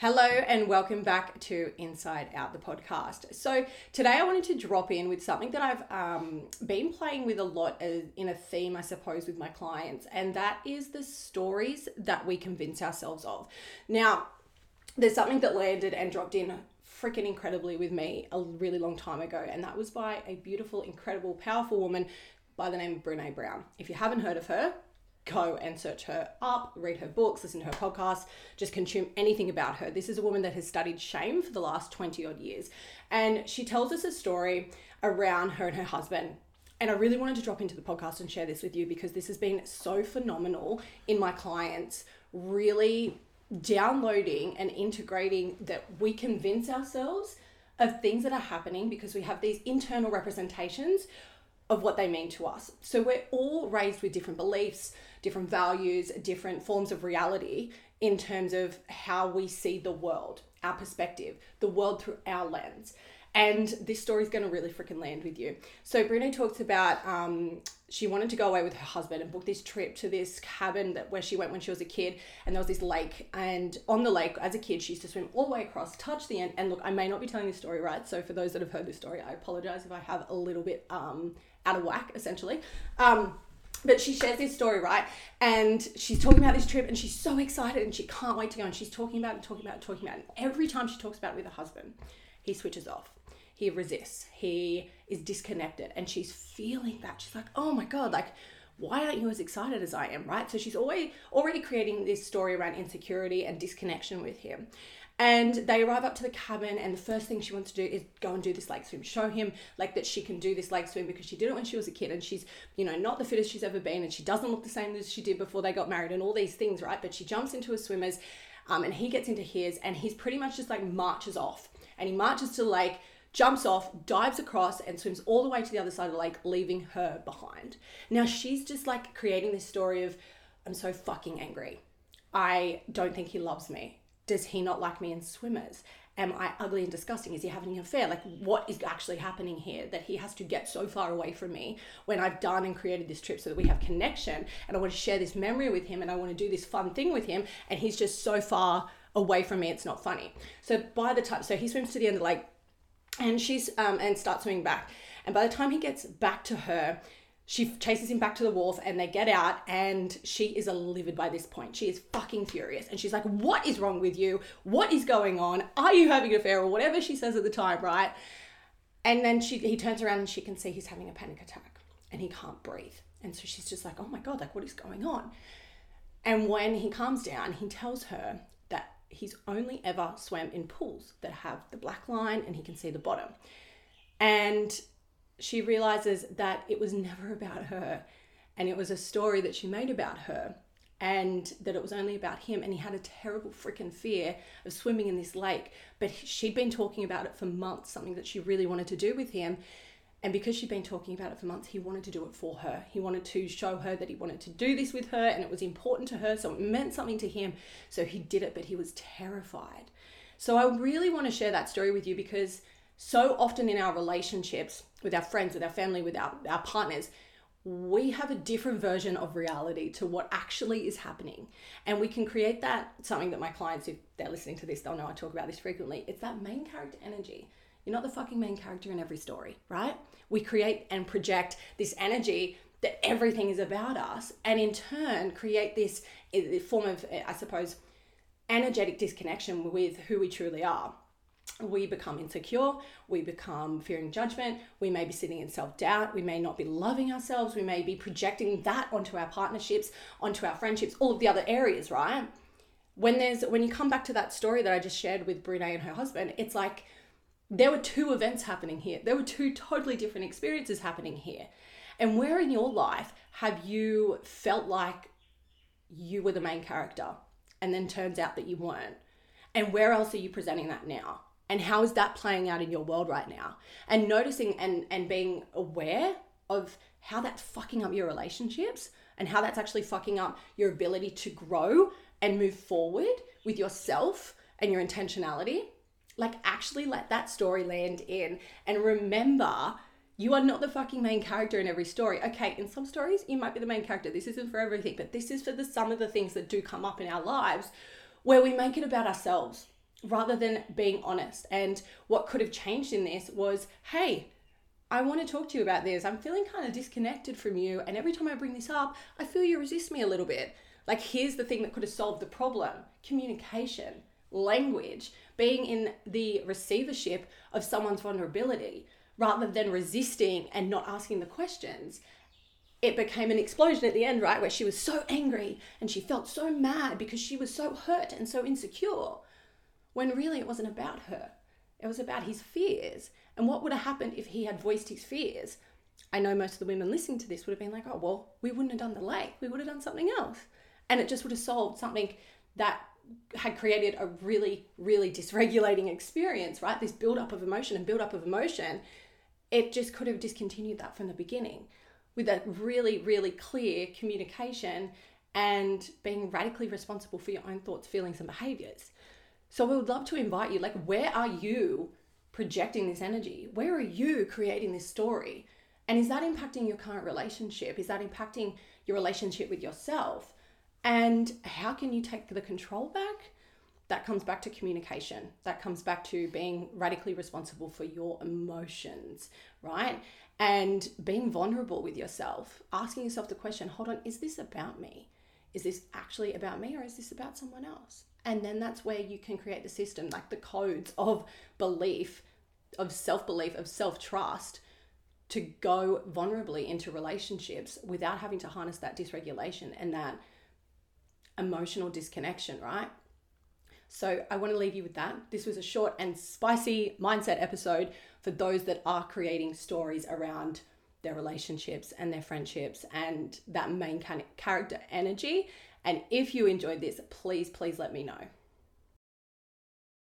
Hello and welcome back to Inside Out the podcast. So today I wanted to drop in with something that I've um, been playing with a lot in a theme, I suppose, with my clients, and that is the stories that we convince ourselves of. Now, there's something that landed and dropped in freaking incredibly with me a really long time ago, and that was by a beautiful, incredible, powerful woman by the name of Brene Brown. If you haven't heard of her, go and search her up, read her books, listen to her podcasts, just consume anything about her. This is a woman that has studied shame for the last 20 odd years. And she tells us a story around her and her husband. And I really wanted to drop into the podcast and share this with you because this has been so phenomenal in my clients, really downloading and integrating that we convince ourselves of things that are happening because we have these internal representations of what they mean to us. So we're all raised with different beliefs, different values, different forms of reality in terms of how we see the world, our perspective, the world through our lens. And this story is going to really freaking land with you. So Brene talks about um, she wanted to go away with her husband and book this trip to this cabin that where she went when she was a kid, and there was this lake. And on the lake, as a kid, she used to swim all the way across, touch the end. And look, I may not be telling this story right, so for those that have heard this story, I apologize if I have a little bit um, out of whack, essentially. Um, but she shares this story, right? And she's talking about this trip and she's so excited and she can't wait to go. And she's talking about it, talking about it, talking about it. And every time she talks about it with her husband, he switches off. He resists. He is disconnected. And she's feeling that. She's like, oh my God, like, why aren't you as excited as I am, right? So she's always already creating this story around insecurity and disconnection with him. And they arrive up to the cabin, and the first thing she wants to do is go and do this lake swim. Show him like that she can do this lake swim because she did it when she was a kid, and she's you know not the fittest she's ever been, and she doesn't look the same as she did before they got married, and all these things, right? But she jumps into a swimmer's, um, and he gets into his, and he's pretty much just like marches off, and he marches to the lake, jumps off, dives across, and swims all the way to the other side of the lake, leaving her behind. Now she's just like creating this story of, I'm so fucking angry. I don't think he loves me does he not like me in swimmers? Am I ugly and disgusting? Is he having an affair? Like, what is actually happening here that he has to get so far away from me when I've done and created this trip so that we have connection and I want to share this memory with him and I want to do this fun thing with him and he's just so far away from me, it's not funny. So, by the time, so he swims to the end of the lake and she's, um, and starts swimming back. And by the time he gets back to her, she chases him back to the wharf and they get out and she is livid by this point. She is fucking furious and she's like what is wrong with you? What is going on? Are you having an affair or whatever she says at the time right? And then she he turns around and she can see he's having a panic attack and he can't breathe. And so she's just like oh my god like what is going on? And when he calms down he tells her he's only ever swam in pools that have the black line and he can see the bottom. And she realizes that it was never about her and it was a story that she made about her and that it was only about him. And he had a terrible freaking fear of swimming in this lake. But she'd been talking about it for months something that she really wanted to do with him and because she'd been talking about it for months he wanted to do it for her he wanted to show her that he wanted to do this with her and it was important to her so it meant something to him so he did it but he was terrified so i really want to share that story with you because so often in our relationships with our friends, with our family, with our, our partners, we have a different version of reality to what actually is happening. And we can create that something that my clients, if they're listening to this, they'll know I talk about this frequently. It's that main character energy. You're not the fucking main character in every story, right? We create and project this energy that everything is about us, and in turn, create this form of, eh, I suppose, energetic disconnection with who we truly are we become insecure, we become fearing judgment, we may be sitting in self doubt, we may not be loving ourselves, we may be projecting that onto our partnerships, onto our friendships, all of the other areas, right? When there's when you come back to that story that I just shared with Brene and her husband, it's like there were two events happening here. There were two totally different experiences happening here. And where in your life have you felt like you were the main character and then turns out that you weren't? And where else are you presenting that now? and how is that playing out in your world right now and noticing and and being aware of how that's fucking up your relationships and how that's actually fucking up your ability to grow and move forward with yourself and your intentionality like actually let that story land in and remember you are not the fucking main character in every story. Okay, in some stories, you might be the main character. This isn't for everything, but this is for the some of the things that do come up in our lives where we make it about ourselves rather than being honest. And what could have changed in this was, hey, I want to talk to you about this. I'm feeling kind of disconnected from you. And every time I bring this up, I feel you resist me a little bit. Like, here's the thing that could have solved the problem communication, language, being in the receivership of someone's vulnerability rather than resisting and not asking the questions. It became an explosion at the end, right? Where she was so angry and she felt so mad because she was so hurt and so insecure. When really it wasn't about her, it was about his fears. And what would have happened if he had voiced his fears? I know most of the women listening to this would have been like, oh, well, we wouldn't have done the lake, we would have done something else. And it just would have solved something that had created a really, really dysregulating experience, right? This build up of emotion and build up of emotion. It just could have discontinued that from the beginning with a really, really clear communication and being radically responsible for your own thoughts, feelings, and behaviors. So we would love to invite you like, where are you projecting this energy? Where are you creating this story? And is that impacting your current relationship? Is that impacting your relationship with yourself? And how can you take the control back? That comes back to communication. That comes back to being radically responsible for your emotions, right? And being vulnerable with yourself, asking yourself the question hold on, is this about me? Is this actually about me or is this about someone else? And then that's where you can create the system, like the codes of belief, of self belief, of self trust to go vulnerably into relationships without having to harness that dysregulation and that emotional disconnection, right? So I want to leave you with that. This was a short and spicy mindset episode for those that are creating stories around their relationships and their friendships and that main kind of character energy. And if you enjoyed this, please, please let me know.